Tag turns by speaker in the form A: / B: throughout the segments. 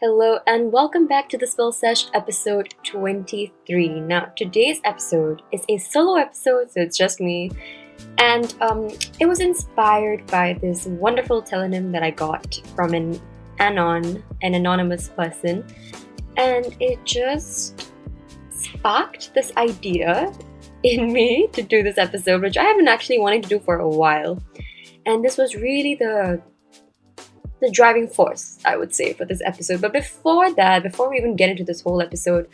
A: Hello and welcome back to the Spill Sesh episode 23. Now, today's episode is a solo episode, so it's just me. And um, it was inspired by this wonderful Tellonym that I got from an anon, an anonymous person. And it just sparked this idea in me to do this episode, which I haven't actually wanted to do for a while. And this was really the the driving force, I would say, for this episode. But before that, before we even get into this whole episode,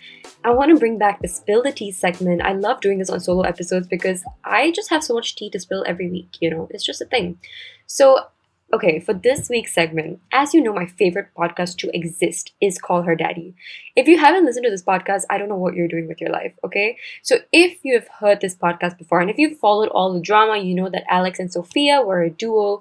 A: I want to bring back the spill the tea segment. I love doing this on solo episodes because I just have so much tea to spill every week, you know, it's just a thing. So, okay, for this week's segment, as you know, my favorite podcast to exist is Call Her Daddy. If you haven't listened to this podcast, I don't know what you're doing with your life, okay? So, if you have heard this podcast before and if you've followed all the drama, you know that Alex and Sophia were a duo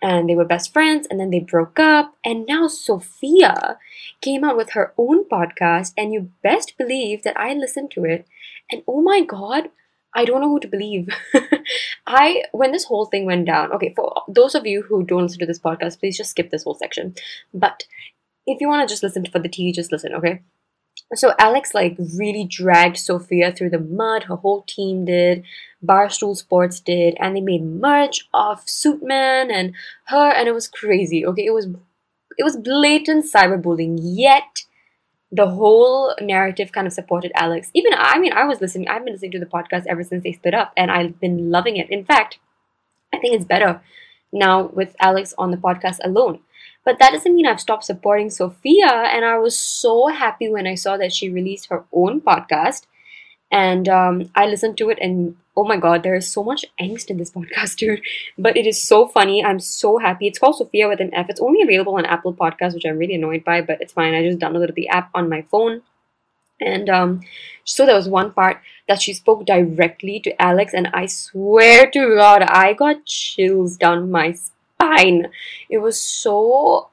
A: and they were best friends and then they broke up. And now sophia came out with her own podcast and you best believe that i listened to it. And oh my god i don't know who to believe. I when this whole thing went down okay for those of you who don't listen to this podcast please just skip this whole section. But if you want to just listen for the tea just listen okay so Alex like really dragged Sophia through the mud. Her whole team did. Barstool Sports did, and they made merch of Suitman and her, and it was crazy. Okay, it was it was blatant cyberbullying. Yet the whole narrative kind of supported Alex. Even I mean, I was listening. I've been listening to the podcast ever since they split up, and I've been loving it. In fact, I think it's better now with Alex on the podcast alone. But that doesn't mean I've stopped supporting Sophia. And I was so happy when I saw that she released her own podcast. And um, I listened to it, and oh my god, there is so much angst in this podcast, dude. But it is so funny. I'm so happy. It's called Sophia with an F. It's only available on Apple Podcasts, which I'm really annoyed by, but it's fine. I just downloaded the app on my phone. And um, so there was one part that she spoke directly to Alex, and I swear to God, I got chills down my spine fine. It was so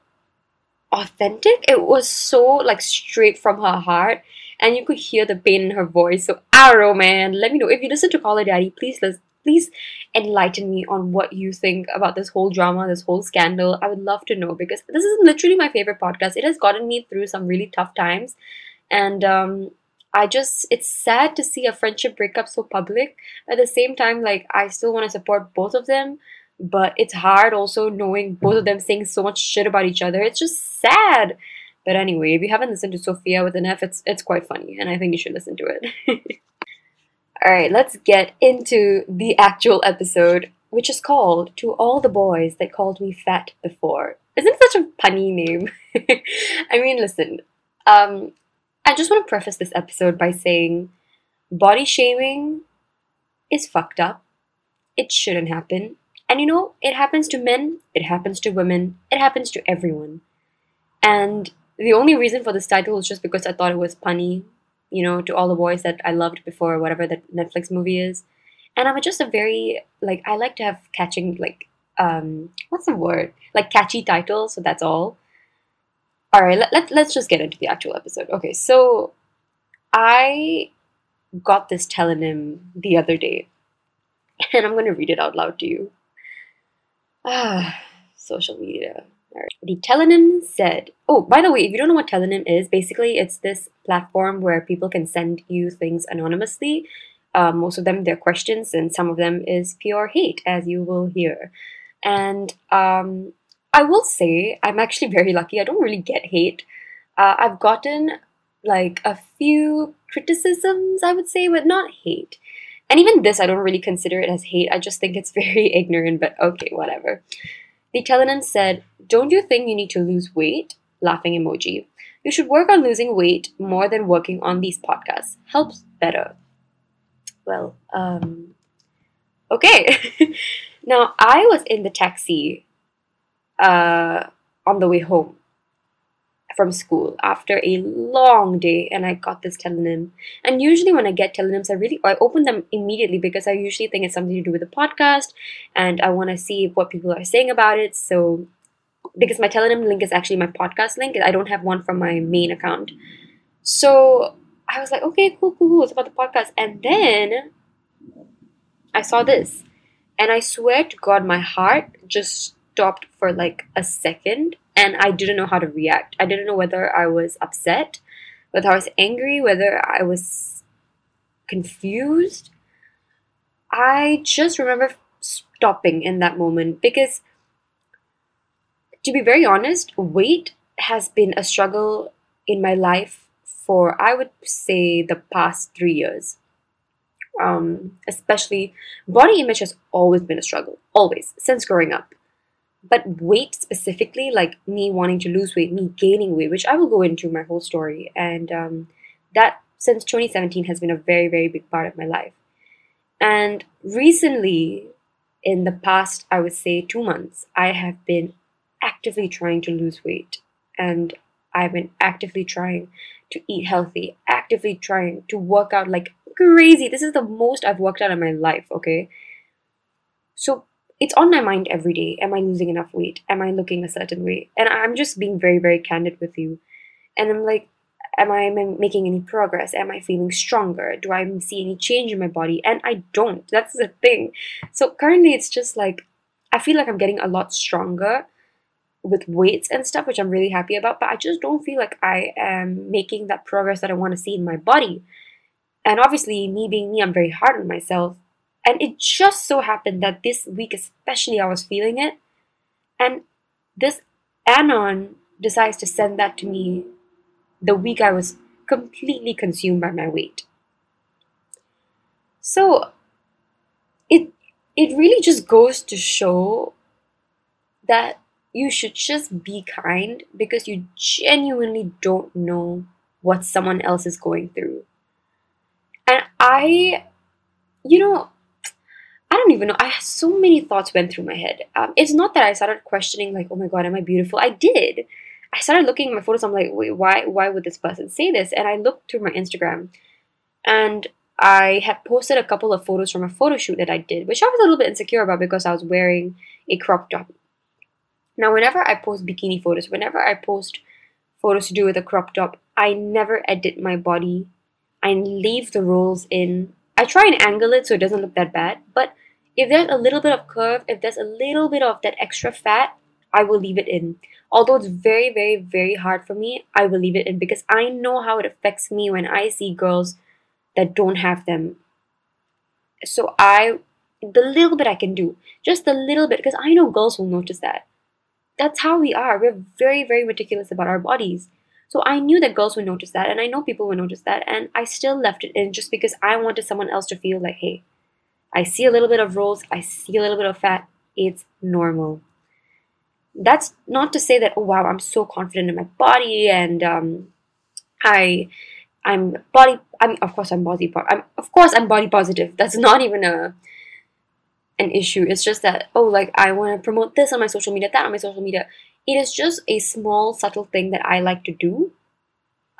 A: authentic. It was so like straight from her heart. And you could hear the pain in her voice. So I man. Let me know. If you listen to Call Her Daddy, please listen please enlighten me on what you think about this whole drama, this whole scandal. I would love to know because this is literally my favorite podcast. It has gotten me through some really tough times. And um, I just, it's sad to see a friendship break up so public. At the same time, like, I still want to support both of them but it's hard also knowing both of them saying so much shit about each other. It's just sad. But anyway, if you haven't listened to Sophia with an F, it's it's quite funny, and I think you should listen to it. all right, let's get into the actual episode, which is called "To All the Boys That Called Me Fat Before." Isn't such a punny name? I mean, listen. Um, I just want to preface this episode by saying, body shaming is fucked up. It shouldn't happen and you know, it happens to men, it happens to women, it happens to everyone. And the only reason for this title was just because I thought it was punny, you know, to all the boys that I loved before, whatever that Netflix movie is. And I'm just a very, like, I like to have catching, like, um, what's the word? Like, catchy titles, so that's all. All right, let, let, let's just get into the actual episode. Okay, so I got this Tellonym the other day, and I'm going to read it out loud to you. Ah, social media. The Tellonym said, oh, by the way, if you don't know what Tellonym is, basically it's this platform where people can send you things anonymously. Um, most of them they're questions, and some of them is pure hate, as you will hear. And um, I will say I'm actually very lucky. I don't really get hate. Uh, I've gotten like a few criticisms, I would say, but not hate. And even this, I don't really consider it as hate. I just think it's very ignorant, but okay, whatever. The Tellonym said, Don't you think you need to lose weight? Laughing emoji. You should work on losing weight more than working on these podcasts. Helps better. Well, um, okay. now, I was in the taxi uh, on the way home from school after a long day and I got this Tellonym. And usually when I get Tellonyms, I really I open them immediately because I usually think it's something to do with the podcast and I want to see what people are saying about it. So because my Tellonym link is actually my podcast link, I don't have one from my main account. So I was like, okay, cool, cool, cool. It's about the podcast. And then I saw this. And I swear to God, my heart just stopped for like a second and I didn't know how to react. I didn't know whether I was upset, whether I was angry, whether I was confused. I just remember stopping in that moment because, to be very honest, weight has been a struggle in my life for, I would say, the past three years. Um, especially, body image has always been a struggle, always, since growing up. But weight specifically, like me wanting to lose weight, me gaining weight, which I will go into my whole story, and um, that since 2017 has been a very, very big part of my life. And recently, in the past, I would say two months, I have been actively trying to lose weight. And I've been actively trying to eat healthy, actively trying to work out like crazy. This is the most I've worked out in my life, okay? So it's on my mind every day. Am I losing enough weight? Am I looking a certain way? And I'm just being very, very candid with you. And I'm like, am I making any progress? Am I feeling stronger? Do I see any change in my body? And I don't. That's the thing. So currently, it's just like I feel like I'm getting a lot stronger with weights and stuff, which I'm really happy about. But I just don't feel like I am making that progress that I want to see in my body. And obviously, me being me, I'm very hard on myself. And it just so happened that this week, especially, I was feeling it. And this Anon decides to send that to me the week I was completely consumed by my weight. So it it really just goes to show that you should just be kind because you genuinely don't know what someone else is going through. And I, you know, don't even know. I had so many thoughts went through my head. Um, it's not that I started questioning, like, oh my god, am I beautiful? I did. I started looking at my photos. I'm like, wait, why? Why would this person say this? And I looked through my Instagram, and I had posted a couple of photos from a photo shoot that I did, which I was a little bit insecure about because I was wearing a crop top. Now, whenever I post bikini photos, whenever I post photos to do with a crop top, I never edit my body. I leave the rolls in. I try and angle it so it doesn't look that bad, but if there's a little bit of curve, if there's a little bit of that extra fat, I will leave it in. Although it's very, very, very hard for me, I will leave it in because I know how it affects me when I see girls that don't have them. So I, the little bit I can do, just a little bit, because I know girls will notice that that's how we are. We're very, very meticulous about our bodies. So I knew that girls would notice that, and I know people would notice that, and I still left it in just because I wanted someone else to feel like, hey, I see a little bit of rolls, I see a little bit of fat, it's normal. That's not to say that, oh wow, I'm so confident in my body and um, I I'm body I mean of course I'm body I'm of course I'm body positive. That's not even a an issue. It's just that, oh, like I want to promote this on my social media, that on my social media. It is just a small, subtle thing that I like to do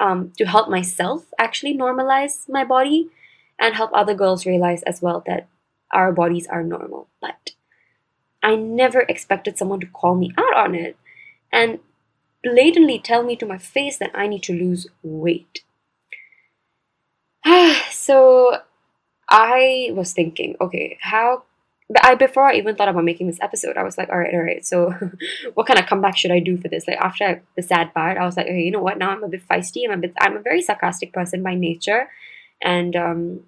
A: um, to help myself actually normalize my body and help other girls realize as well that our bodies are normal. But I never expected someone to call me out on it and blatantly tell me to my face that I need to lose weight. so I was thinking, okay, how but I before I even thought about making this episode, I was like, all right, all right. So, what kind of comeback should I do for this? Like after the sad part, I was like, okay, you know what? Now I'm a bit feisty. I'm a bit. I'm a very sarcastic person by nature, and um,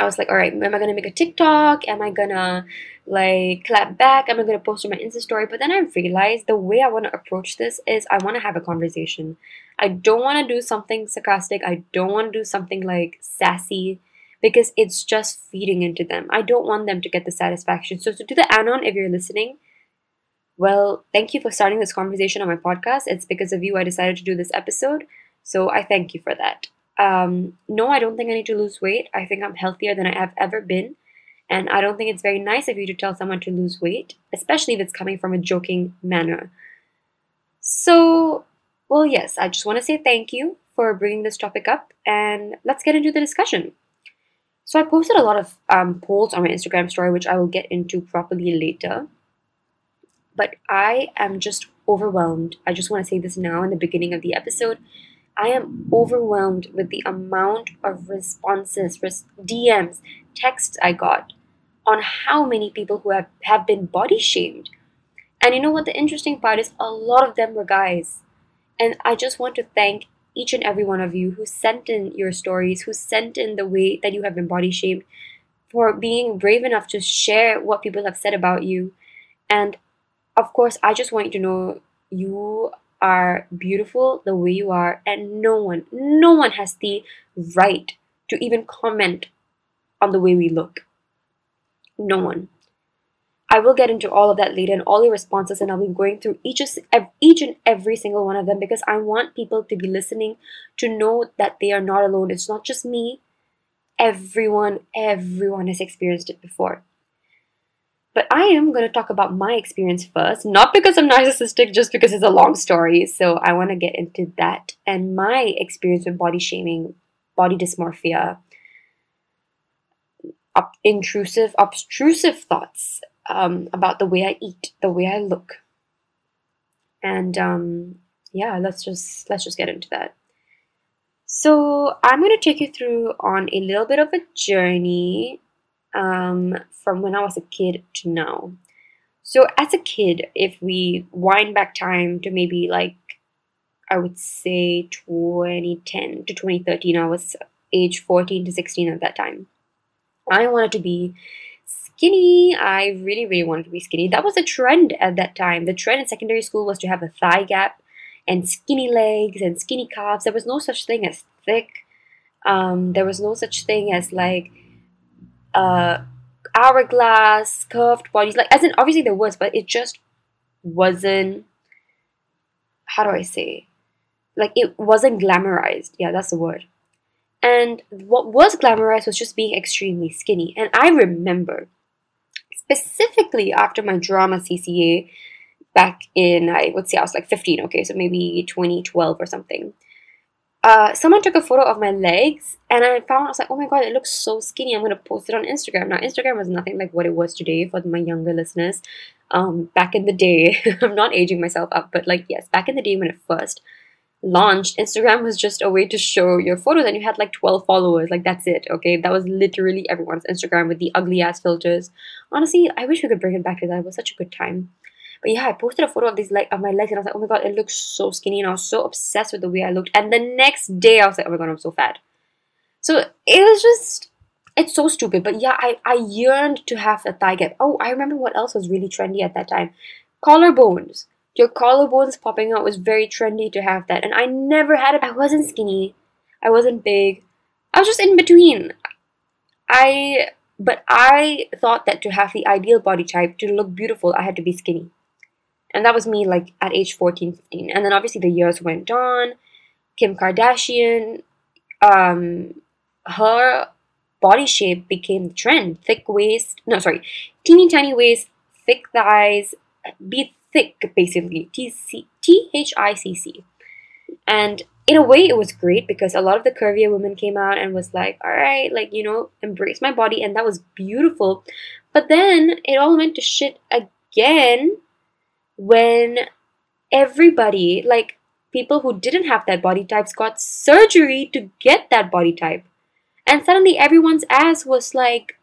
A: I was like, all right, am I gonna make a TikTok? Am I gonna like clap back? Am I gonna post on my Insta story? But then I realized the way I want to approach this is I want to have a conversation. I don't want to do something sarcastic. I don't want to do something like sassy because it's just feeding into them. I don't want them to get the satisfaction. So, so to the Anon, if you're listening, well, thank you for starting this conversation on my podcast. It's because of you I decided to do this episode. So I thank you for that. Um, no, I don't think I need to lose weight. I think I'm healthier than I have ever been. And I don't think it's very nice of you to tell someone to lose weight, especially if it's coming from a joking manner. So, well, yes, I just want to say thank you for bringing this topic up and let's get into the discussion. So I posted a lot of um, polls on my Instagram story, which I will get into properly later. But I am just overwhelmed. I just want to say this now in the beginning of the episode. I am overwhelmed with the amount of responses, DMs, texts I got on how many people who have, have been body shamed. And you know what the interesting part is? A lot of them were guys. And I just want to thank each and every one of you who sent in your stories, who sent in the way that you have been body shamed, for being brave enough to share what people have said about you. And of course, I just want you to know you are beautiful the way you are, and no one, no one has the right to even comment on the way we look. No one. I will get into all of that later and all your responses, and I'll be going through each each and every single one of them because I want people to be listening to know that they are not alone. It's not just me. Everyone, everyone has experienced it before. But I am going to talk about my experience first, not because I'm narcissistic, just because it's a long story. So I want to get into that and my experience with body shaming, body dysmorphia, up, intrusive, obtrusive thoughts um, about the way I eat, the way I look. And um, yeah, let's just let's just get into that. So I'm going to take you through on a little bit of a journey um, from when I was a kid to now. So as a kid, if we wind back time to maybe like I would say 2010 to 2013, I was age 14 to 16 at that time. I wanted to be skinny. I really, really wanted to be skinny. That was a trend at that time. The trend in secondary school was to have a thigh gap and skinny legs and skinny calves. There was no such thing as thick. Um, there was no such thing as like uh, hourglass, curved bodies. Like, as in, obviously there was, but it just wasn't. How do I say? Like, it wasn't glamorized. Yeah, that's the word. And what was glamorized was just being extremely skinny. And I remember specifically after my drama CCA back in, I would say I was like 15, okay, so maybe 2012 or something. Uh, someone took a photo of my legs and I found I was like, oh my god, it looks so skinny. I'm gonna post it on Instagram. Now, Instagram was nothing like what it was today for my younger listeners. Um, back in the day, I'm not aging myself up, but like yes, back in the day when it first launched, Instagram was just a way to show your photos and you had like 12 followers. Like that's it, okay? That was literally everyone's Instagram with the ugly ass filters. Honestly, I wish we could bring it back to that. Was such a good time. But yeah, I posted a photo of these leg of my legs and I was like, oh my god, it looks so skinny and I was so obsessed with the way I looked. And the next day I was like, oh my god, I'm so fat. So it was just it's so stupid. But yeah, I, I yearned to have a thigh gap. Oh, I remember what else was really trendy at that time. Collarbones your collarbones popping out was very trendy to have that. And I never had it. I wasn't skinny. I wasn't big. I was just in between. I but I thought that to have the ideal body type, to look beautiful, I had to be skinny. And that was me like at age 14, 15. And then obviously the years went on. Kim Kardashian, um, her body shape became the trend. Thick waist, no, sorry, teeny tiny waist, thick thighs, be thick, basically. T H I C C. And in a way, it was great because a lot of the curvier women came out and was like, all right, like, you know, embrace my body. And that was beautiful. But then it all went to shit again when everybody, like, people who didn't have that body types got surgery to get that body type. And suddenly everyone's ass was like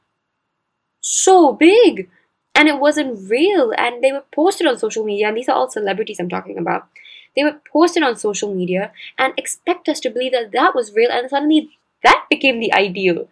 A: so big. And it wasn't real. And they were posted on social media. And these are all celebrities i'm talking about. They were posted on social media and expect us to believe that that was real. And suddenly that became the ideal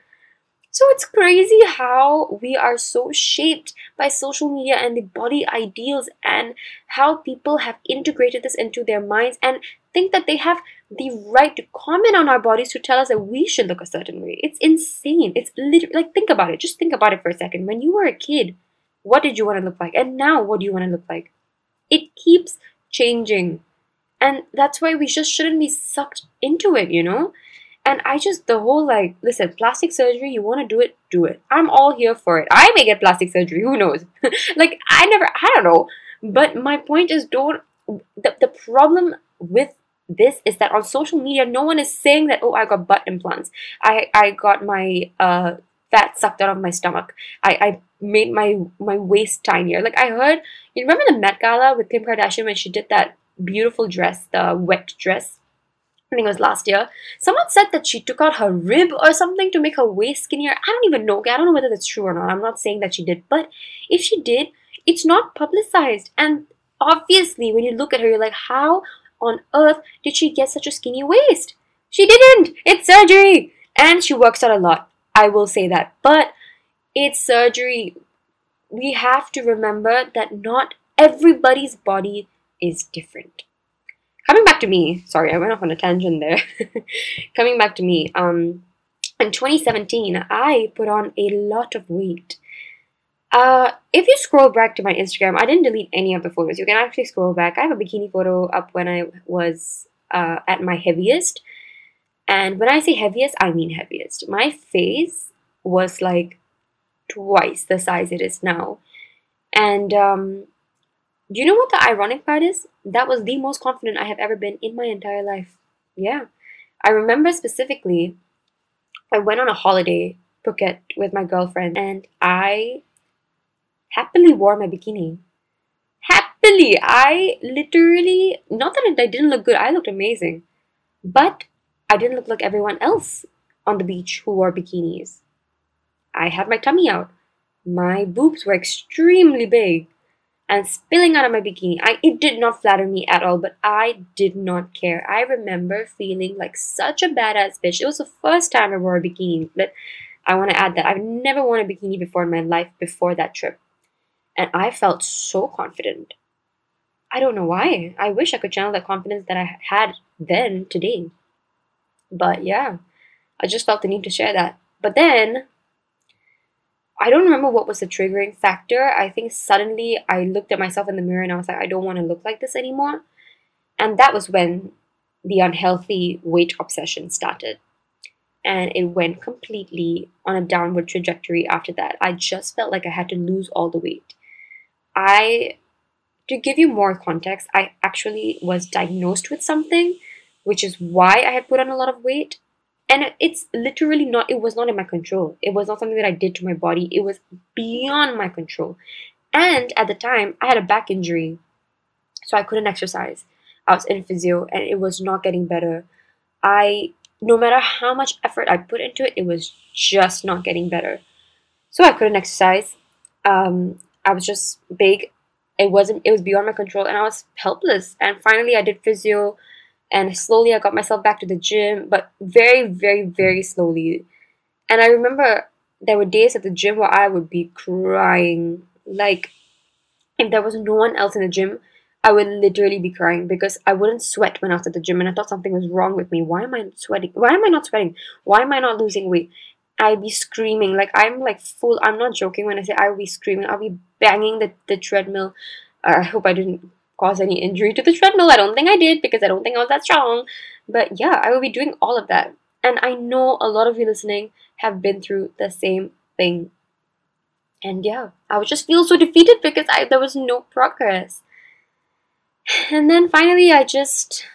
A: so it's crazy how we are so shaped by social media and the body ideals and how people have integrated this into their minds and think that they have the right to comment on our bodies to tell us that we should look a certain way. It's insane. It's literally like think about it. Just think about it for a second. When you were a kid, what did you want to look like? And now, what do you want to look like? It keeps changing. And that's why we just shouldn't be sucked into it, you know? And I just, the whole like, listen, plastic surgery, you want to do it, do it. I'm all here for it. I may get plastic surgery, who knows? like, I never, I don't know. But my point is, don't, the, the problem with this is that on social media, no one is saying that, oh, I got butt implants. I, I got my uh, fat sucked out of my stomach. I, I made my my waist tinier. Like I heard, you remember the Met Gala with Kim Kardashian when she did that beautiful dress, the wet dress. I think it was last year. Someone said that she took out her rib or something to make her waist skinnier. I don't even know. I don't know whether that's true or not. I'm not saying that she did, but if she did, it's not publicized. And obviously, when you look at her, you're like, how on earth did she get such a skinny waist? She didn't! It's surgery! And she works out a lot. I will say that. But it's surgery. We have to remember that not everybody's body is different. Coming back to me, sorry, I went off on a tangent there. Coming back to me, um, in 2017, I put on a lot of weight. Uh, if you scroll back to my Instagram, I didn't delete any of the photos. You can actually scroll back. I have a bikini photo up when I was uh, at my heaviest. And when I say heaviest, I mean heaviest. My face was like twice the size it is now. And um, do you know what the ironic part is? That was the most confident I have ever been in my entire life. Yeah. I remember specifically, I went on a holiday, Phuket, with my girlfriend, and I happily wore my bikini. Happily! I literally, not that I didn't look good, I looked amazing. But I didn't look like everyone else on the beach who wore bikinis. I had my tummy out. My boobs were extremely big and spilling out of my bikini. I it did not flatter me at all, but I did not care. I remember feeling like such a badass bitch. It was the first time I wore a bikini. But I want to add that I've never worn a bikini before in my life before that trip. And I felt so confident. I don't know why. I wish I could channel that confidence that I had then today. But yeah, I just felt the need to share that. But then I don't remember what was the triggering factor. I think suddenly I looked at myself in the mirror and I was like, I don't want to look like this anymore. And that was when the unhealthy weight obsession started. And it went completely on a downward trajectory after that. I just felt like I had to lose all the weight. I, to give you more context, I actually was diagnosed with something, which is why I had put on a lot of weight and it's literally not it was not in my control. It was not something that i did to my body. It was beyond my control. And at the time i had a back injury so i couldn't exercise. I was in physio and it was not getting better. I no matter how much effort i put into it it was just not getting better. So i couldn't exercise. Um, i was just big. It wasn't it was beyond my control and i was helpless. And finally i did physio and slowly I got myself back to the gym, but very, very, very slowly. And I remember there were days at the gym where I would be crying. Like, if there was no one else in the gym, I would literally be crying because I wouldn't sweat when I was at the gym and I thought something was wrong with me. Why am I not sweating? Why am I not sweating? Why am I not losing weight? I'd be screaming. Like, I'm like full, I'm not joking when I say I would be screaming. I'll be banging the, the treadmill. Uh, I hope I didn't cause any injury to the treadmill. I don't think I did because I don't think I was that strong. But yeah, I will be doing all of that. And I know a lot of you listening have been through the same thing. And yeah, I would just feel so defeated because I there was no progress. And then finally I just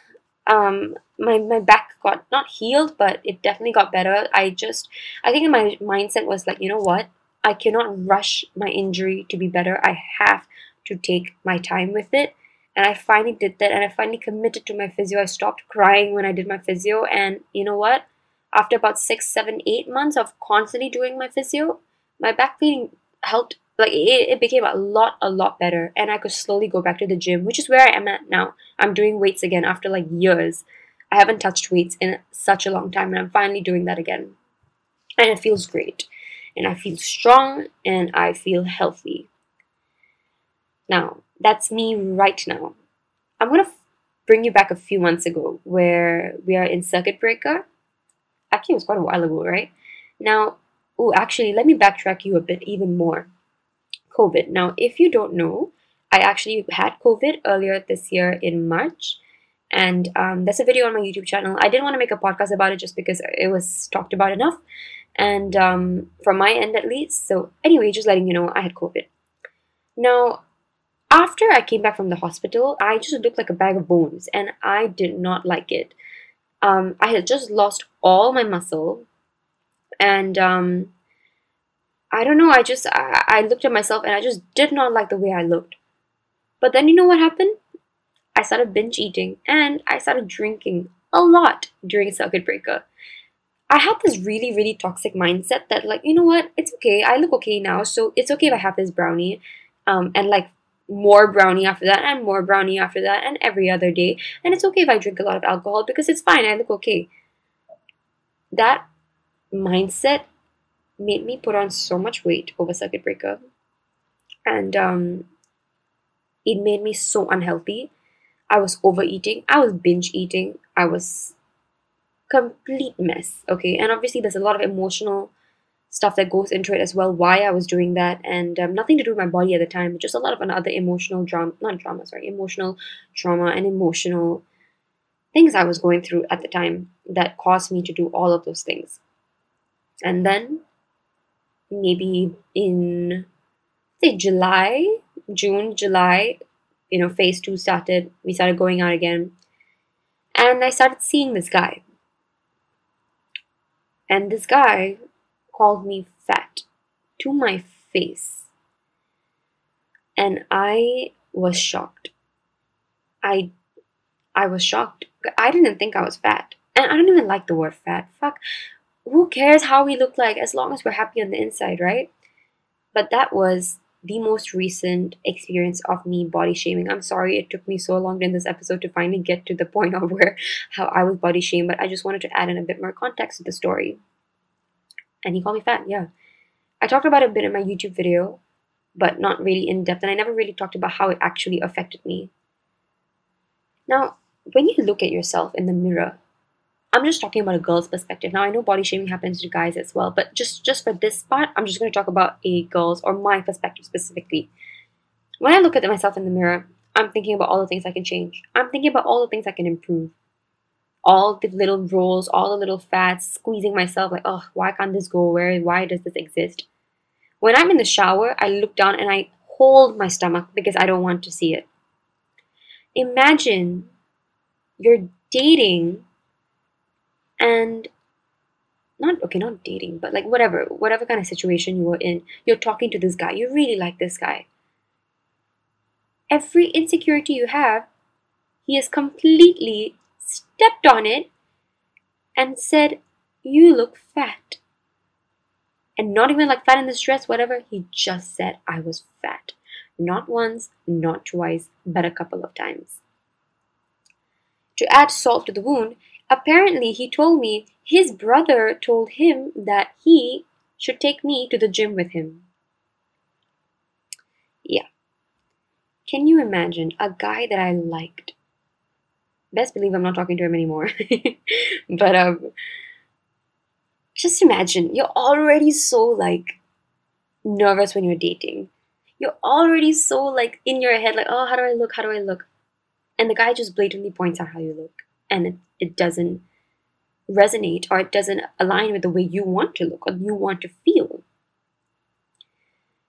A: um my, my back got not healed, but it definitely got better. I just I think my mindset was like, you know what? I cannot rush my injury to be better. I have to take my time with it and I finally did that and I finally committed to my physio. I stopped crying when I did my physio. And you know what? After about six, seven, eight months of constantly doing my physio, my back pain helped. Like it, it became a lot, a lot better. And I could slowly go back to the gym, which is where I am at now. I'm doing weights again after like years. I haven't touched weights in such a long time. And I'm finally doing that again. And it feels great. And I feel strong and I feel healthy. Now, that's me right now. I'm gonna f- bring you back a few months ago where we are in circuit breaker. Actually, it was quite a while ago, right? Now, oh, actually, let me backtrack you a bit even more. COVID. Now, if you don't know, I actually had COVID earlier this year in March, and um, there's a video on my YouTube channel. I didn't want to make a podcast about it just because it was talked about enough, and um, from my end at least. So, anyway, just letting you know, I had COVID. Now, after I came back from the hospital, I just looked like a bag of bones and I did not like it. Um, I had just lost all my muscle and um, I don't know, I just, I, I looked at myself and I just did not like the way I looked. But then you know what happened? I started binge eating and I started drinking a lot during circuit breaker. I had this really, really toxic mindset that, like, you know what, it's okay, I look okay now, so it's okay if I have this brownie. Um, and like more brownie after that and more brownie after that and every other day. And it's okay if I drink a lot of alcohol because it's fine. I look okay. That mindset made me put on so much weight over circuit breaker. And um, it made me so unhealthy. I was overeating. I was binge eating. I was complete mess. Okay. And obviously, there's a lot of emotional stuff that goes into it as well why i was doing that and um, nothing to do with my body at the time just a lot of another emotional drama not drama sorry emotional trauma and emotional things i was going through at the time that caused me to do all of those things. And then maybe in say july june july you know phase two started we started going out again and i started seeing this guy. And this guy called me fat to my face. And I was shocked. I I was shocked. I didn't think I was fat. And I don't even like the word fat. Fuck. Who cares how we look like as long as we're happy on the inside, right? But that was the most recent experience of me body shaming. I'm sorry it took me so long in this episode to finally get to the point of where how I was body shamed, but I just wanted to add in a bit more context to the story and he called me fat. Yeah. I talked about it a bit in my YouTube video, but not really in depth, and I never really talked about how it actually affected me. Now, when you look at yourself in the mirror, I'm just talking about a girl's perspective. Now I know body shaming happens to guys as well, but just just for this part, I'm just going to talk about a girl's or my perspective specifically. When I look at myself in the mirror, I'm thinking about all the things I can change. I'm thinking about all the things I can improve all the little rolls, all the little fats, squeezing myself like, oh, why can't this go? away? why does this exist? When I'm in the shower, I look down and I hold my stomach because I don't want to see it. Imagine you're dating and not okay, not dating, but like whatever, whatever kind of situation you were in, you're talking to this guy, you really like this guy. Every insecurity you have, he is completely stepped on it, and said, You look fat. And not even like fat in this dress, whatever, he just said I was fat. Not once, not twice, but a couple of times. To add salt to the wound, apparently he told me his brother told him that he should take me to the gym with him. Yeah. Can you imagine a guy that I liked best believe I'm not talking to him anymore. but um, just imagine you're already so like nervous when you're dating. You're already so like in your head, like, oh, how do I look? How do I look? And the guy just blatantly points out how you look, and it, it doesn't resonate or it doesn't align with the way you want to look or you want to feel.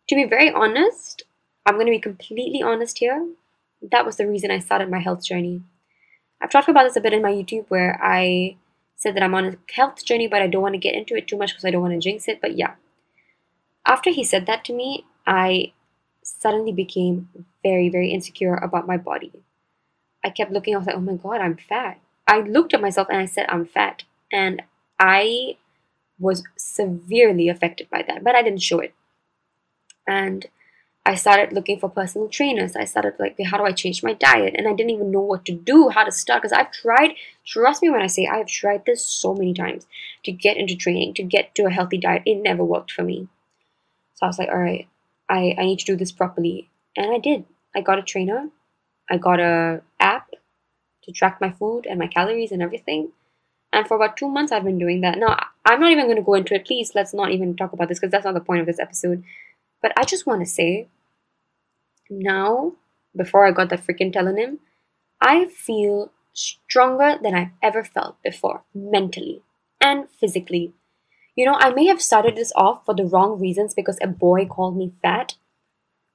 A: To be very honest, I'm going to be completely honest here. That was the reason I started my health journey. I've talked about this a bit in my YouTube where I said that I'm on a health journey, but I don't want to get into it too much because I don't want to jinx it. But yeah, after he said that to me, I suddenly became very, very insecure about my body. I kept looking, I was like, oh my god, I'm fat. I looked at myself and I said, I'm fat. And I was severely affected by that, but I didn't show it. And I started looking for personal trainers. I started like, how do I change my diet? And I didn't even know what to do, how to start. Because I've tried, trust me when I say I've tried this so many times to get into training, to get to a healthy diet. It never worked for me. So I was like, all right, I, I need to do this properly. And I did. I got a trainer. I got a app to track my food and my calories and everything. And for about two months, I've been doing that. Now, I'm not even going to go into it. Please, let's not even talk about this because that's not the point of this episode. But I just want to say now, before I got that freaking Tellonym, I feel stronger than I've ever felt before, mentally and physically. You know, I may have started this off for the wrong reasons because a boy called me fat,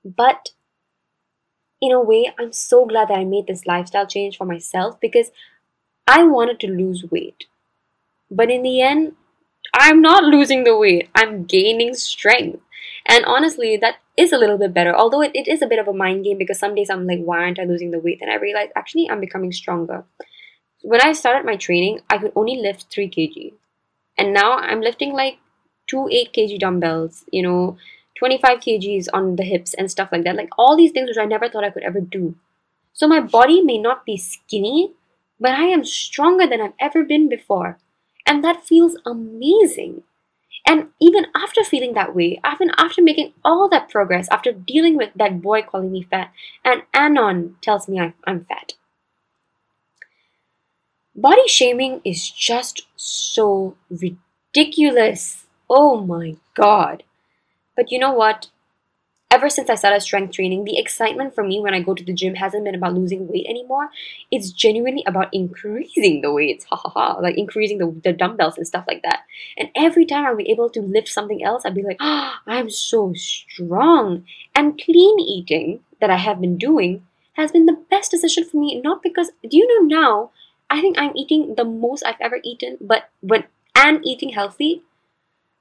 A: but in a way, I'm so glad that I made this lifestyle change for myself because I wanted to lose weight. But in the end, I'm not losing the weight, I'm gaining strength. And honestly, that is a little bit better. Although it, it is a bit of a mind game because some days I'm like, why aren't I losing the weight? And I realize actually I'm becoming stronger. When I started my training, I could only lift 3 kg. And now I'm lifting like two 8 kg dumbbells, you know, 25 kgs on the hips and stuff like that. Like all these things which I never thought I could ever do. So my body may not be skinny, but I am stronger than I've ever been before. And that feels amazing. And even after feeling that way, even after making all that progress, after dealing with that boy calling me fat, and Anon tells me I'm, I'm fat. Body shaming is just so ridiculous. Oh my god. But you know what? Ever since I started strength training, the excitement for me when I go to the gym hasn't been about losing weight anymore. It's genuinely about increasing the weights. Ha ha ha. Like increasing the, the dumbbells and stuff like that. And every time be able to lift something else, I'll be like, oh, I'm so strong. And clean eating that I have been doing has been the best decision for me. Not because, do you know now, I think I'm eating the most I've ever eaten, but when and eating healthy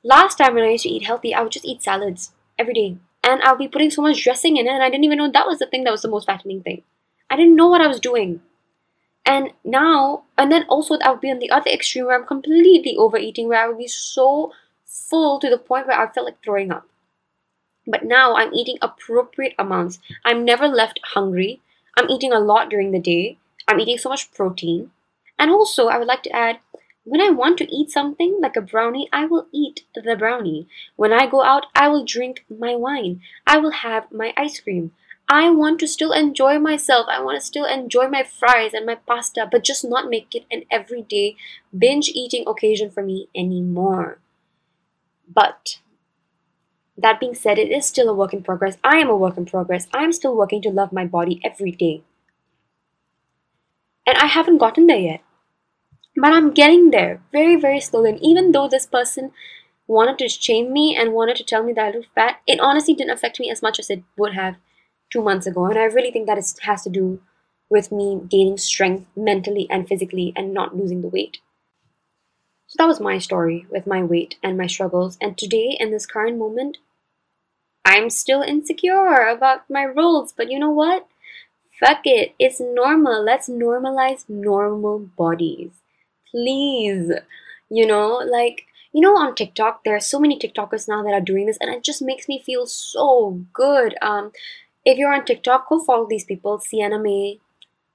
A: Last time when I used to eat healthy, I would just eat salads every day. And I'll be putting so much dressing in it, and I didn't even know that was the thing that was the most fattening thing. I didn't know what I was doing. And now, and then also I would be on the other extreme where I'm completely overeating, where I would be so full to the point where I felt like throwing up. But now I'm eating appropriate amounts. I'm never left hungry. I'm eating a lot during the day. I'm eating so much protein. And also, I would like to add when I want to eat something like a brownie, I will eat the brownie. When I go out, I will drink my wine. I will have my ice cream. I want to still enjoy myself. I want to still enjoy my fries and my pasta, but just not make it an everyday binge eating occasion for me anymore. But that being said, it is still a work in progress. I am a work in progress. I am still working to love my body every day. And I haven't gotten there yet. But I'm getting there very, very slowly. And even though this person wanted to shame me and wanted to tell me that I look fat, it honestly didn't affect me as much as it would have two months ago. And I really think that it has to do with me gaining strength mentally and physically and not losing the weight. So that was my story with my weight and my struggles. And today, in this current moment, I'm still insecure about my rolls. But you know what? Fuck it. It's normal. Let's normalize normal bodies please. You know like you know on tiktok there are so many tiktokers now that are doing this and it just makes me feel so good. Um if you're on tiktok go follow these people Sienna Mae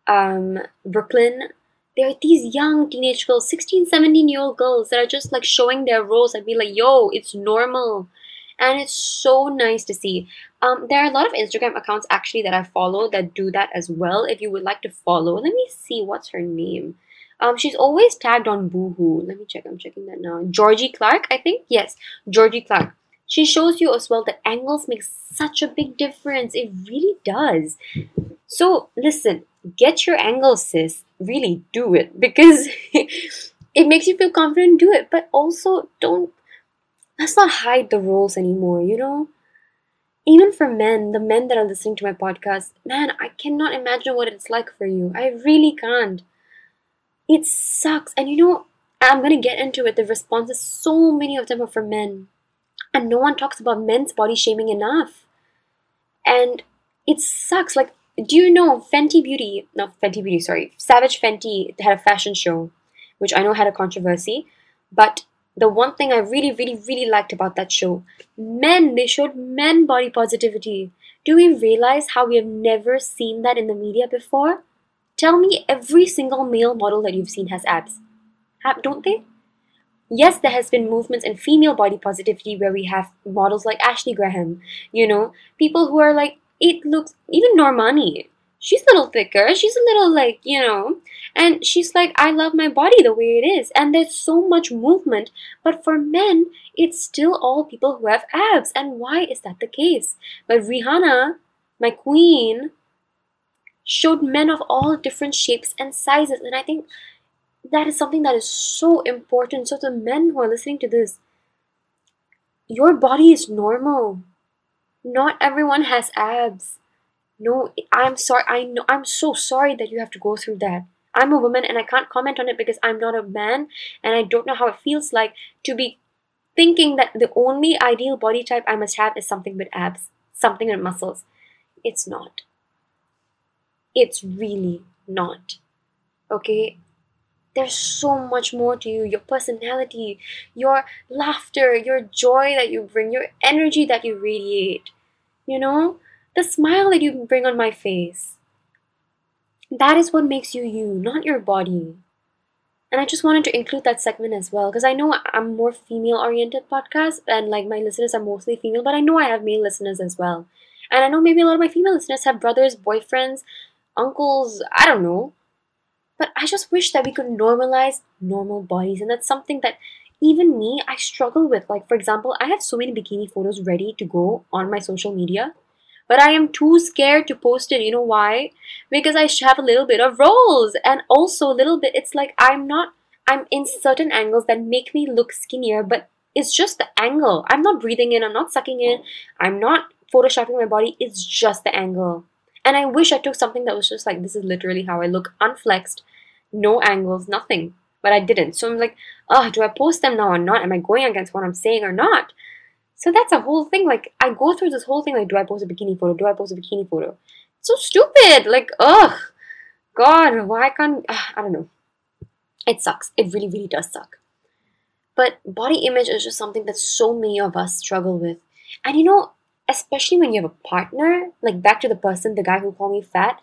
A: um brooklyn. There are these young teenage girls 16 17 year old girls that are just like showing their rolls and be like yo it's normal. And it's so nice to see. Um, there are a lot of instagram accounts actually that i follow that do that as well. If you would like to follow let me see what's her name um, she's always tagged on Boohoo. Let me check. I'm checking that now. Georgie Clark, I think. Yes, Georgie Clark. She shows you as well that angles make such a big difference. It really does. So listen, get your angles, sis. Really do it because it makes you feel confident. Do it, but also don't. Let's not hide the rolls anymore. You know even for men, the men that are listening to my podcast, man, I cannot imagine what it's like for you. I really can't. It sucks. And you know, I'm to get into it. The responses, so many of them are from men. And no one talks about men's body shaming enough. And it sucks. Like, do you know Fenty Beauty? Not Fenty Beauty, sorry. Savage Fenty had a fashion show, which I know had a controversy. But the one thing I really, really, really liked about that show men, they showed men body positivity. Do we realize how we have never seen that in the media before? Tell me every single male model that you've seen has abs. Have, don't they? Yes, there has been movements in female body positivity where we have models like Ashley Graham, you know, people who are like, it looks, even Normani, she's a little thicker, she's a little like, you know, and she's like, I love my body the way it is. And there's so much movement. But for men, it's still all people who have abs. And why is that the case? But Rihanna, my queen, showed men of all different shapes and sizes. And I think that is something that is so important. So, the men who are listening to this, your body is normal. Not everyone has abs. No, I'm sorry. I know. I'm so sorry that you have to go through that. I'm a woman and I can't comment on it because I'm not a man and I don't know how it feels like to be thinking that the only ideal body type I must have is something with abs, something with muscles. It's not. It's really not. Okay? there's so much more to you your personality, your laughter, your joy that you bring, your energy that you radiate. You know, the smile that you bring on my face. That is what makes you you, not your body. And I just wanted to include that segment as well because I know I'm more female oriented podcast and like my listeners are mostly female, but I know I have male listeners as well. And I know maybe a lot of my female listeners have brothers, boyfriends, uncles, I don't know. But I just wish that we could normalize normal bodies. And that's something that even me, I struggle with. Like, for example, I have so many bikini photos ready to go on my social media. But I am too scared to post it. You know why? Because I have a little bit of rolls. And also a little bit, it's like I'm not, I'm in certain angles that make me look skinnier. But it's just the angle. I'm not breathing in, I'm not sucking in, I'm not photoshopping my body. It's just the angle. And I wish I took something that was just like, this is literally how I look, unflexed, no angles, nothing. But I didn't. So I'm like, oh, do I post them now or not? Am I going against what I'm saying or not? So that's a whole thing. Like, I go through this whole thing like, do I post a bikini photo? Do I post a bikini photo? It's so stupid. Like, ugh. God, why can't. Uh, I don't know. It sucks. It really, really does suck. But body image is just something that so many of us struggle with. And you know, especially when you have a partner, like back to the person, the guy who called me fat,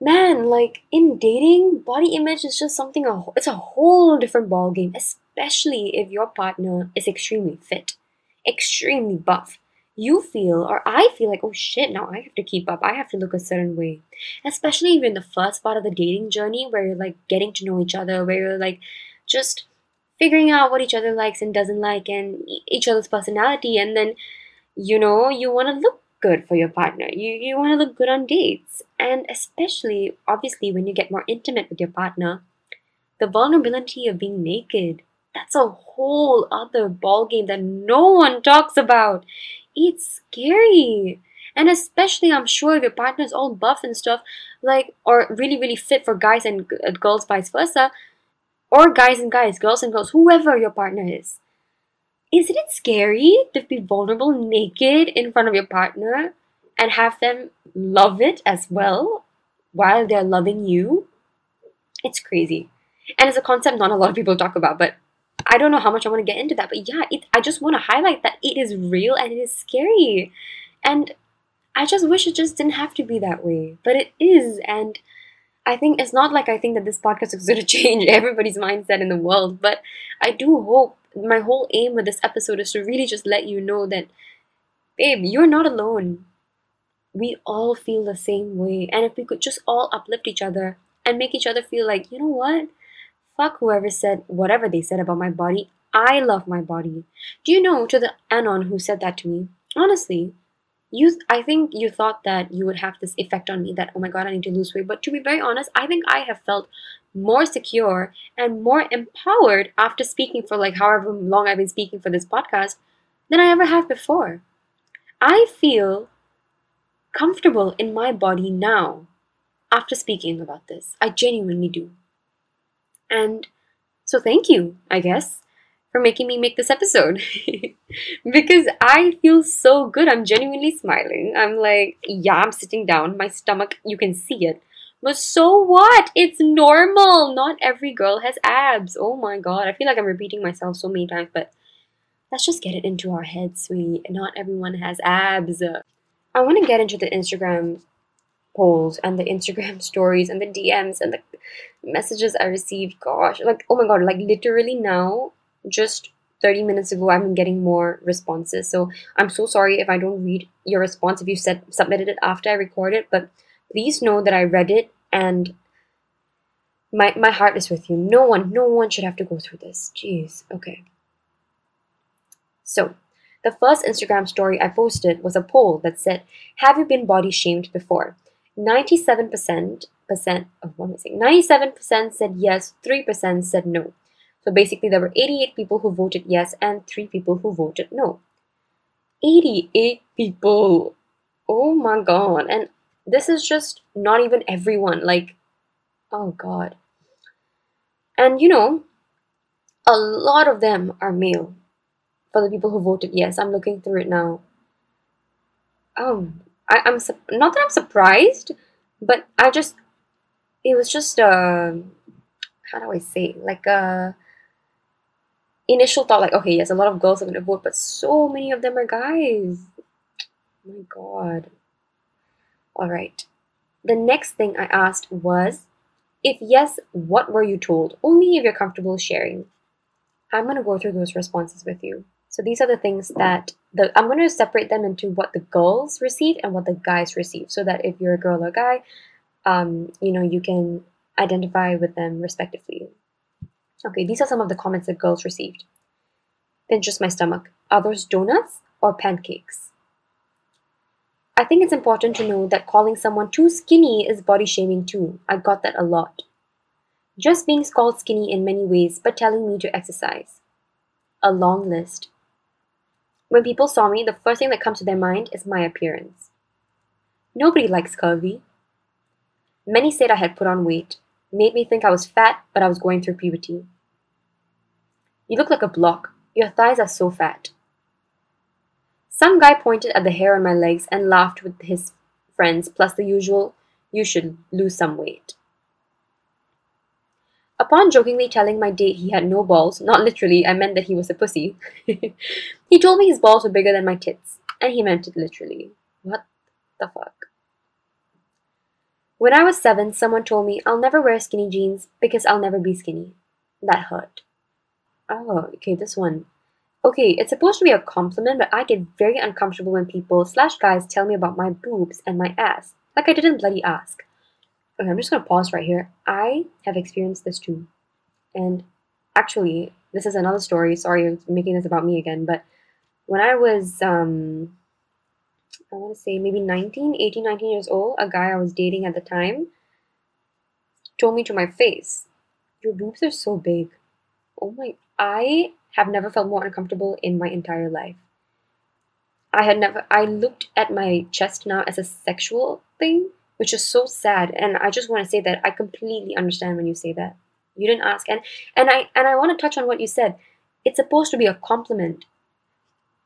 A: man, like in dating, body image is just something, it's a whole different ball game, especially if your partner is extremely fit, extremely buff. You feel, or I feel like, oh shit, now I have to keep up. I have to look a certain way. Especially even the first part of the dating journey where you're like getting to know each other, where you're like just figuring out what each other likes and doesn't like and each other's personality. And then, you know, you want to look good for your partner. You you want to look good on dates. And especially obviously when you get more intimate with your partner, the vulnerability of being naked. That's a whole other ball game that no one talks about. It's scary. And especially, I'm sure if your partner's all buff and stuff, like, or really, really fit for guys and uh, girls, vice versa, or guys and guys, girls and girls, whoever your partner is isn't it scary to be vulnerable naked in front of your partner and have them love it as well while they're loving you? It's crazy. And it's a concept not a lot of people talk about, but I don't know how much I want to get into that. But yeah, it, I just want to highlight that it is real and it is scary. And I just wish it just didn't have to be that way. But it is. And I think it's not like I think that this podcast is going to change everybody's mindset in the world, but I do hope my whole aim with this episode is to really just let you know that, babe, you're not alone. We all feel the same way. And if we could just all uplift each other and make each other feel like, you know what? Fuck whoever said whatever they said about my body. I love my body. Do you know to the Anon who said that to me? Honestly, you I think you thought that you would have this effect on me that oh my god I need to lose weight but to be very honest I think I have felt more secure and more empowered after speaking for like however long I've been speaking for this podcast than I ever have before. I feel comfortable in my body now after speaking about this. I genuinely do. And so thank you, I guess, for making me make this episode. because I feel so good. I'm genuinely smiling. I'm like, yeah, I'm sitting down. My stomach, you can see it. But so what? It's normal. Not every girl has abs. Oh my god. I feel like I'm repeating myself so many times, but let's just get it into our heads, sweetie. Not everyone has abs. I want to get into the Instagram polls and the Instagram stories and the DMs and the messages I received. Gosh, like, oh my god, like literally now, just 30 minutes ago, I've been getting more responses. So I'm so sorry if I don't read your response if you said submitted it after I recorded, it but please know that I read it and my my heart is with you. No one, no one should have to go through this. Jeez. Okay. So, the first Instagram story I posted was a poll that said, "Have you been body shamed before?" Ninety-seven percent percent of what am I saying? Ninety-seven percent said yes. Three percent said no. So basically, there were eighty-eight people who voted yes and three people who voted no. Eighty-eight people. Oh my god! And this is just not even everyone. Like, oh God. And you know, a lot of them are male. For the people who voted yes, I'm looking through it now. Um, I, I'm su- not that I'm surprised, but I just it was just uh, how do I say like a initial thought like okay yes a lot of girls are going to vote but so many of them are guys. Oh my god. All right the next thing I asked was if yes what were you told? Only if you're comfortable sharing. I'm going to go through those responses with you. So these are the things that the I'm going to separate them into what the girls receive and what the guys receive so that if you're a girl or a guy um, you know you can identify with them respectively. Okay, these are some of the comments that girls received. Pinches my stomach. Those donuts or pancakes? I think it's important to know that calling someone too skinny is body shaming too. I got that a lot. Just being called skinny in many ways, but telling me to exercise. A long list. When people saw me, the first thing that comes to their mind is my appearance. Nobody likes curvy. Many said I had put on weight, made me think I was fat, but I was going through puberty. You look like a block. Your thighs are so fat. Some guy pointed at the hair on my legs and laughed with his friends, plus the usual, you should lose some weight. Upon jokingly telling my date he had no balls, not literally, I meant that he was a pussy, he told me his balls were bigger than my tits, and he meant it literally. What the fuck? When I was seven, someone told me I'll never wear skinny jeans because I'll never be skinny. That hurt. Oh, okay, this one. Okay, it's supposed to be a compliment, but I get very uncomfortable when people slash guys tell me about my boobs and my ass. Like I didn't bloody ask. Okay, I'm just gonna pause right here. I have experienced this too. And actually, this is another story. Sorry, I'm making this about me again, but when I was um I want to say maybe 19, 18, 19 years old, a guy I was dating at the time told me to my face, Your boobs are so big. Oh my, I have never felt more uncomfortable in my entire life. I had never, I looked at my chest now as a sexual thing, which is so sad. And I just want to say that I completely understand when you say that. You didn't ask. And, and I, and I want to touch on what you said. It's supposed to be a compliment.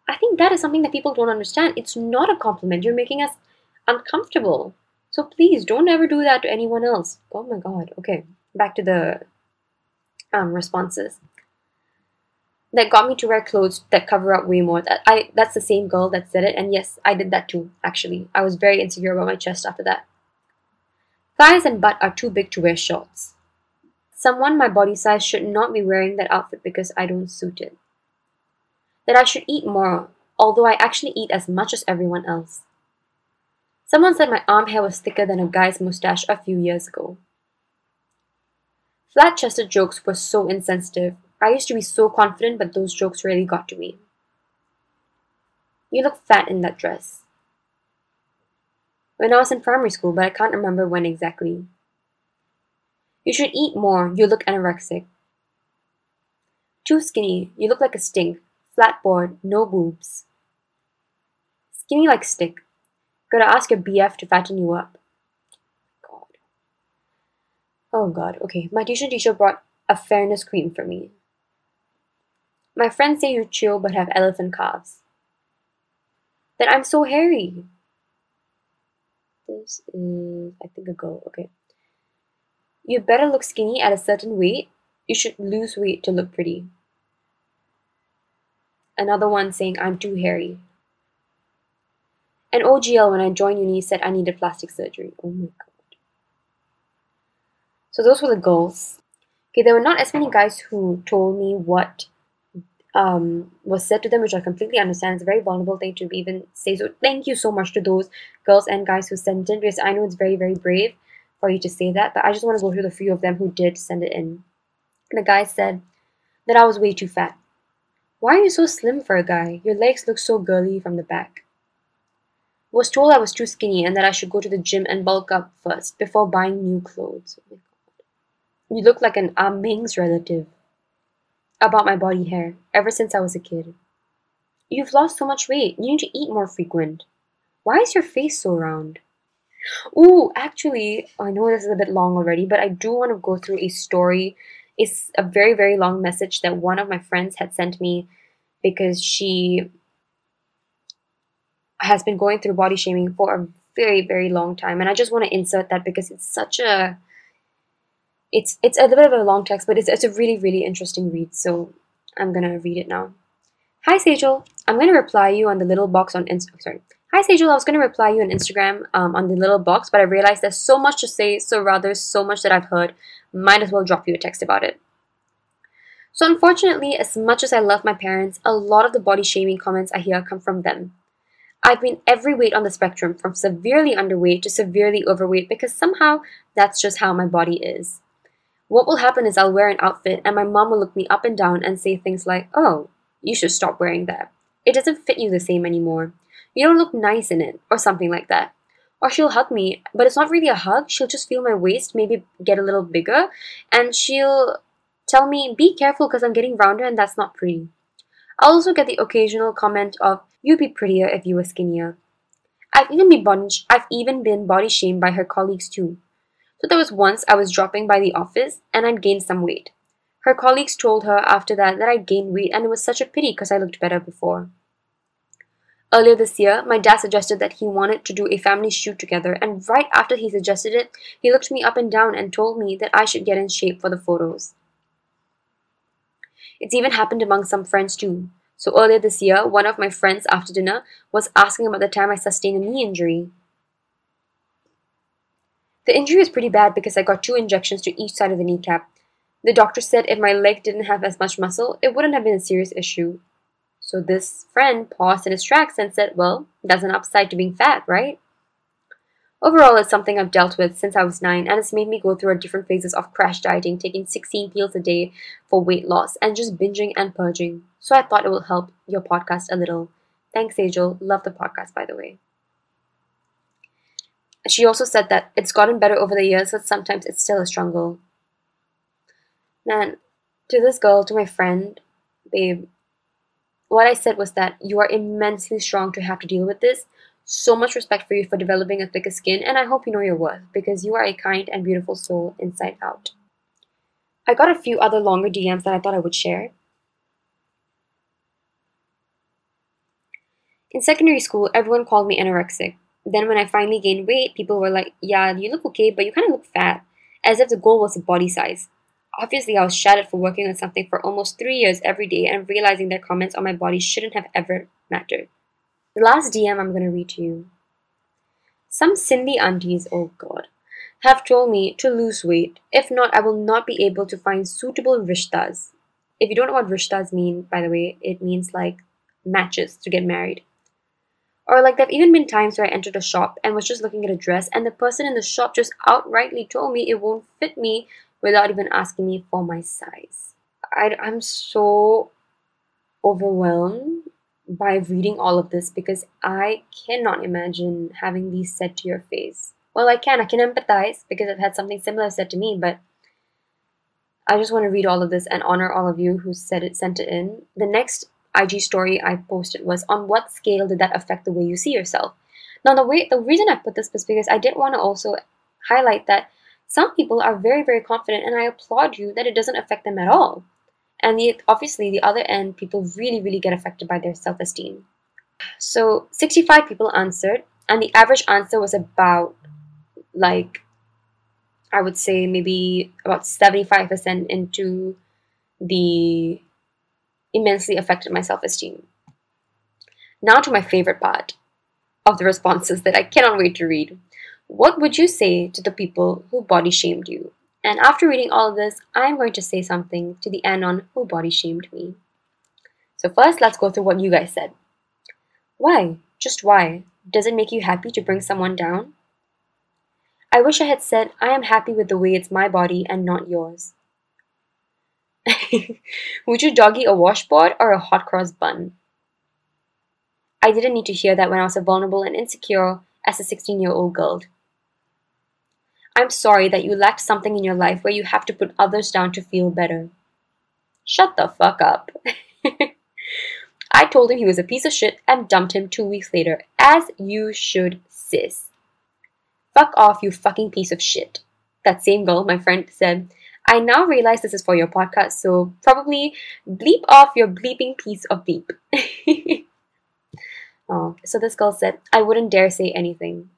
A: I think that is something that people don't understand. It's not a compliment. You're making us uncomfortable. So please don't ever do that to anyone else. Oh my god. Okay, back to the um, responses. That got me to wear clothes that cover up way more. That I that's the same girl that said it, and yes, I did that too, actually. I was very insecure about my chest after that. Thighs and butt are too big to wear shorts. Someone my body size should not be wearing that outfit because I don't suit it that I should eat more, although I actually eat as much as everyone else. Someone said my arm hair was thicker than a guy's mustache a few years ago. Flat chested jokes were so insensitive. I used to be so confident, but those jokes really got to me. You look fat in that dress. When I was in primary school, but I can't remember when exactly. You should eat more, you look anorexic. Too skinny, you look like a stink, Flat board, no boobs. Skinny like stick. Gotta ask your BF to fatten you up. God. Oh god, okay. My tuition teacher brought a fairness cream for me. My friends say you're chill but have elephant calves. That I'm so hairy. This is, I think, a girl. Okay. You better look skinny at a certain weight. You should lose weight to look pretty. Another one saying I'm too hairy. An OGL when I joined uni said I needed plastic surgery. Oh my god. So those were the goals. Okay, there were not as many guys who told me what um, was said to them, which I completely understand. It's a very vulnerable thing to even say. So thank you so much to those girls and guys who sent in because I know it's very, very brave for you to say that. But I just want to go through the few of them who did send it in. The guy said that I was way too fat. Why are you so slim for a guy? Your legs look so girly from the back. Was told I was too skinny and that I should go to the gym and bulk up first before buying new clothes. Oh you look like an Ah Ming's relative. About my body hair, ever since I was a kid. You've lost so much weight. You need to eat more frequent. Why is your face so round? Ooh, actually, I know this is a bit long already, but I do want to go through a story It's a very, very long message that one of my friends had sent me because she has been going through body shaming for a very, very long time. And I just want to insert that because it's such a it's it's a little bit of a long text, but it's it's a really really interesting read. So I'm gonna read it now. Hi Sejal, I'm gonna reply you on the little box on Inst- sorry. Hi Sejal, I was gonna reply you on Instagram um, on the little box, but I realized there's so much to say, so rather so much that I've heard, might as well drop you a text about it. So unfortunately, as much as I love my parents, a lot of the body shaming comments I hear come from them. I've been every weight on the spectrum, from severely underweight to severely overweight, because somehow that's just how my body is. What will happen is I'll wear an outfit and my mom will look me up and down and say things like, Oh, you should stop wearing that. It doesn't fit you the same anymore. You don't look nice in it, or something like that. Or she'll hug me, but it's not really a hug. She'll just feel my waist maybe get a little bigger and she'll tell me, Be careful because I'm getting rounder and that's not pretty. I'll also get the occasional comment of, You'd be prettier if you were skinnier. I've even been body, I've even been body shamed by her colleagues too. So there was once I was dropping by the office and I'd gained some weight. Her colleagues told her after that that I'd gained weight and it was such a pity because I looked better before. Earlier this year, my dad suggested that he wanted to do a family shoot together, and right after he suggested it, he looked me up and down and told me that I should get in shape for the photos. It's even happened among some friends too. So earlier this year, one of my friends after dinner was asking about the time I sustained a knee injury. The injury was pretty bad because I got two injections to each side of the kneecap. The doctor said if my leg didn't have as much muscle, it wouldn't have been a serious issue. So this friend paused in his tracks and said, Well, that's an upside to being fat, right? Overall, it's something I've dealt with since I was 9 and it's made me go through a different phases of crash dieting, taking 16 pills a day for weight loss, and just binging and purging. So I thought it will help your podcast a little. Thanks, Angel. Love the podcast, by the way. She also said that it's gotten better over the years, but sometimes it's still a struggle. Man, to this girl, to my friend, babe, what I said was that you are immensely strong to have to deal with this. So much respect for you for developing a thicker skin, and I hope you know your worth because you are a kind and beautiful soul inside out. I got a few other longer DMs that I thought I would share. In secondary school, everyone called me anorexic. Then, when I finally gained weight, people were like, Yeah, you look okay, but you kind of look fat, as if the goal was the body size. Obviously, I was shattered for working on something for almost three years every day and realizing that comments on my body shouldn't have ever mattered. The last DM I'm going to read to you. Some Sindhi aunties, oh god, have told me to lose weight. If not, I will not be able to find suitable rishtas. If you don't know what rishtas mean, by the way, it means like matches to get married. Or like there have even been times where I entered a shop and was just looking at a dress and the person in the shop just outrightly told me it won't fit me without even asking me for my size. I, I'm so overwhelmed by reading all of this because I cannot imagine having these said to your face. Well, I can. I can empathize because I've had something similar said to me, but I just want to read all of this and honor all of you who said it, sent it in. The next IG story I posted was on what scale did that affect the way you see yourself? Now the way the reason I put this was because I did want to also highlight that some people are very very confident and I applaud you that it doesn't affect them at all. And the, obviously the other end people really really get affected by their self-esteem. So 65 people answered and the average answer was about like I would say maybe about 75% into the immensely affected my self esteem. Now to my favorite part of the responses that I cannot wait to read. What would you say to the people who body shamed you? And after reading all of this, I'm going to say something to the Anon who body shamed me. So, first, let's go through what you guys said. Why? Just why? Does it make you happy to bring someone down? I wish I had said, I am happy with the way it's my body and not yours. Would you doggy a washboard or a hot cross bun? I didn't need to hear that when I was vulnerable and insecure as a 16 year old girl. I'm sorry that you lacked something in your life where you have to put others down to feel better. Shut the fuck up. I told him he was a piece of shit and dumped him two weeks later, as you should, sis. Fuck off, you fucking piece of shit. That same girl, my friend, said, I now realize this is for your podcast, so probably bleep off your bleeping piece of beep. oh, so this girl said, I wouldn't dare say anything.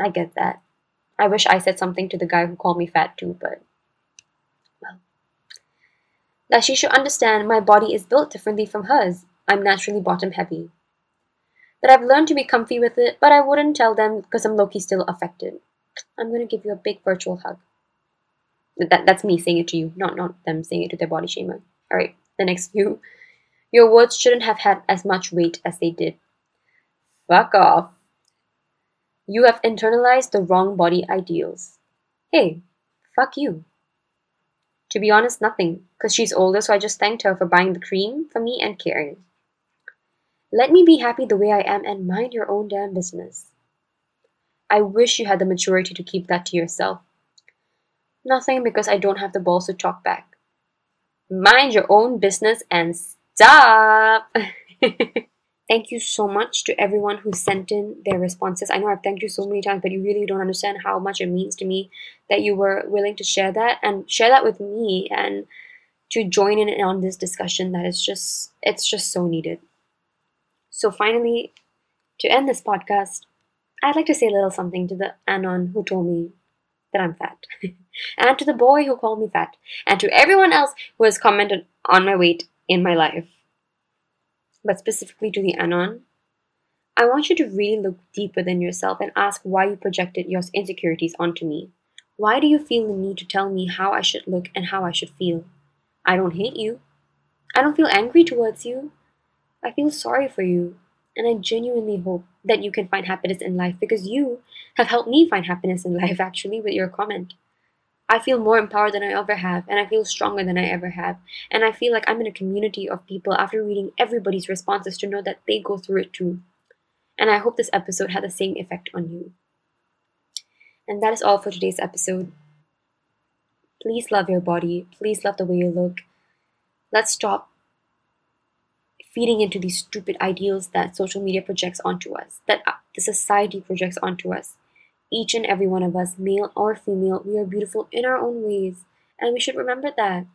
A: I get that. I wish I said something to the guy who called me fat too, but That she should understand my body is built differently from hers. I'm naturally bottom heavy. That I've learned to be comfy with it, but I wouldn't tell them because I'm low still affected. I'm gonna give you a big virtual hug. That, that's me saying it to you, not not them saying it to their body shamer. Alright, the next few. Your words shouldn't have had as much weight as they did. Fuck off. You have internalized the wrong body ideals. Hey, fuck you. To be honest, nothing, because she's older, so I just thanked her for buying the cream for me and caring. Let me be happy the way I am and mind your own damn business. I wish you had the maturity to keep that to yourself. Nothing because I don't have the balls to talk back. Mind your own business and stop! Thank you so much to everyone who sent in their responses. I know I've thanked you so many times, but you really don't understand how much it means to me that you were willing to share that and share that with me and to join in on this discussion that is just it's just so needed. So finally, to end this podcast, I'd like to say a little something to the Anon who told me that I'm fat, and to the boy who called me fat, and to everyone else who has commented on my weight in my life but specifically to the Anon, I want you to really look deeper than yourself and ask why you projected your insecurities onto me. Why do you feel the need to tell me how I should look and how I should feel? I don't hate you. I don't feel angry towards you. I feel sorry for you. And I genuinely hope that you can find happiness in life because you have helped me find happiness in life actually with your comment. I feel more empowered than I ever have, and I feel stronger than I ever have. And I feel like I'm in a community of people after reading everybody's responses to know that they go through it too. And I hope this episode had the same effect on you. And that is all for today's episode. Please love your body. Please love the way you look. Let's stop feeding into these stupid ideals that social media projects onto us, that uh, the society projects onto us. Each and every one of us, male or female, we are beautiful in our own ways, and we should remember that.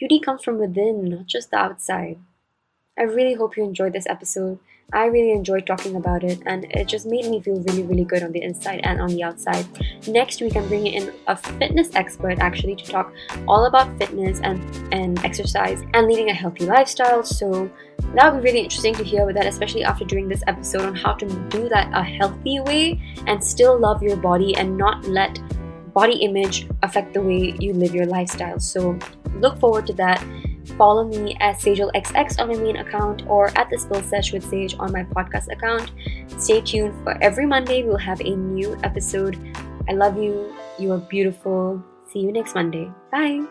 A: Beauty comes from within, not just the outside. I really hope you enjoyed this episode. I really enjoyed talking about it, and it just made me feel really, really good on the inside and on the outside. Next week, I'm bringing in a fitness expert actually to talk all about fitness and, and exercise and leading a healthy lifestyle. So that would be really interesting to hear that, especially after doing this episode on how to do that a healthy way and still love your body and not let body image affect the way you live your lifestyle. So look forward to that. Follow me at SagelXX on my main account or at the Spill Sesh with Sej on my podcast account. Stay tuned for every Monday, we'll have a new episode. I love you. You are beautiful. See you next Monday. Bye.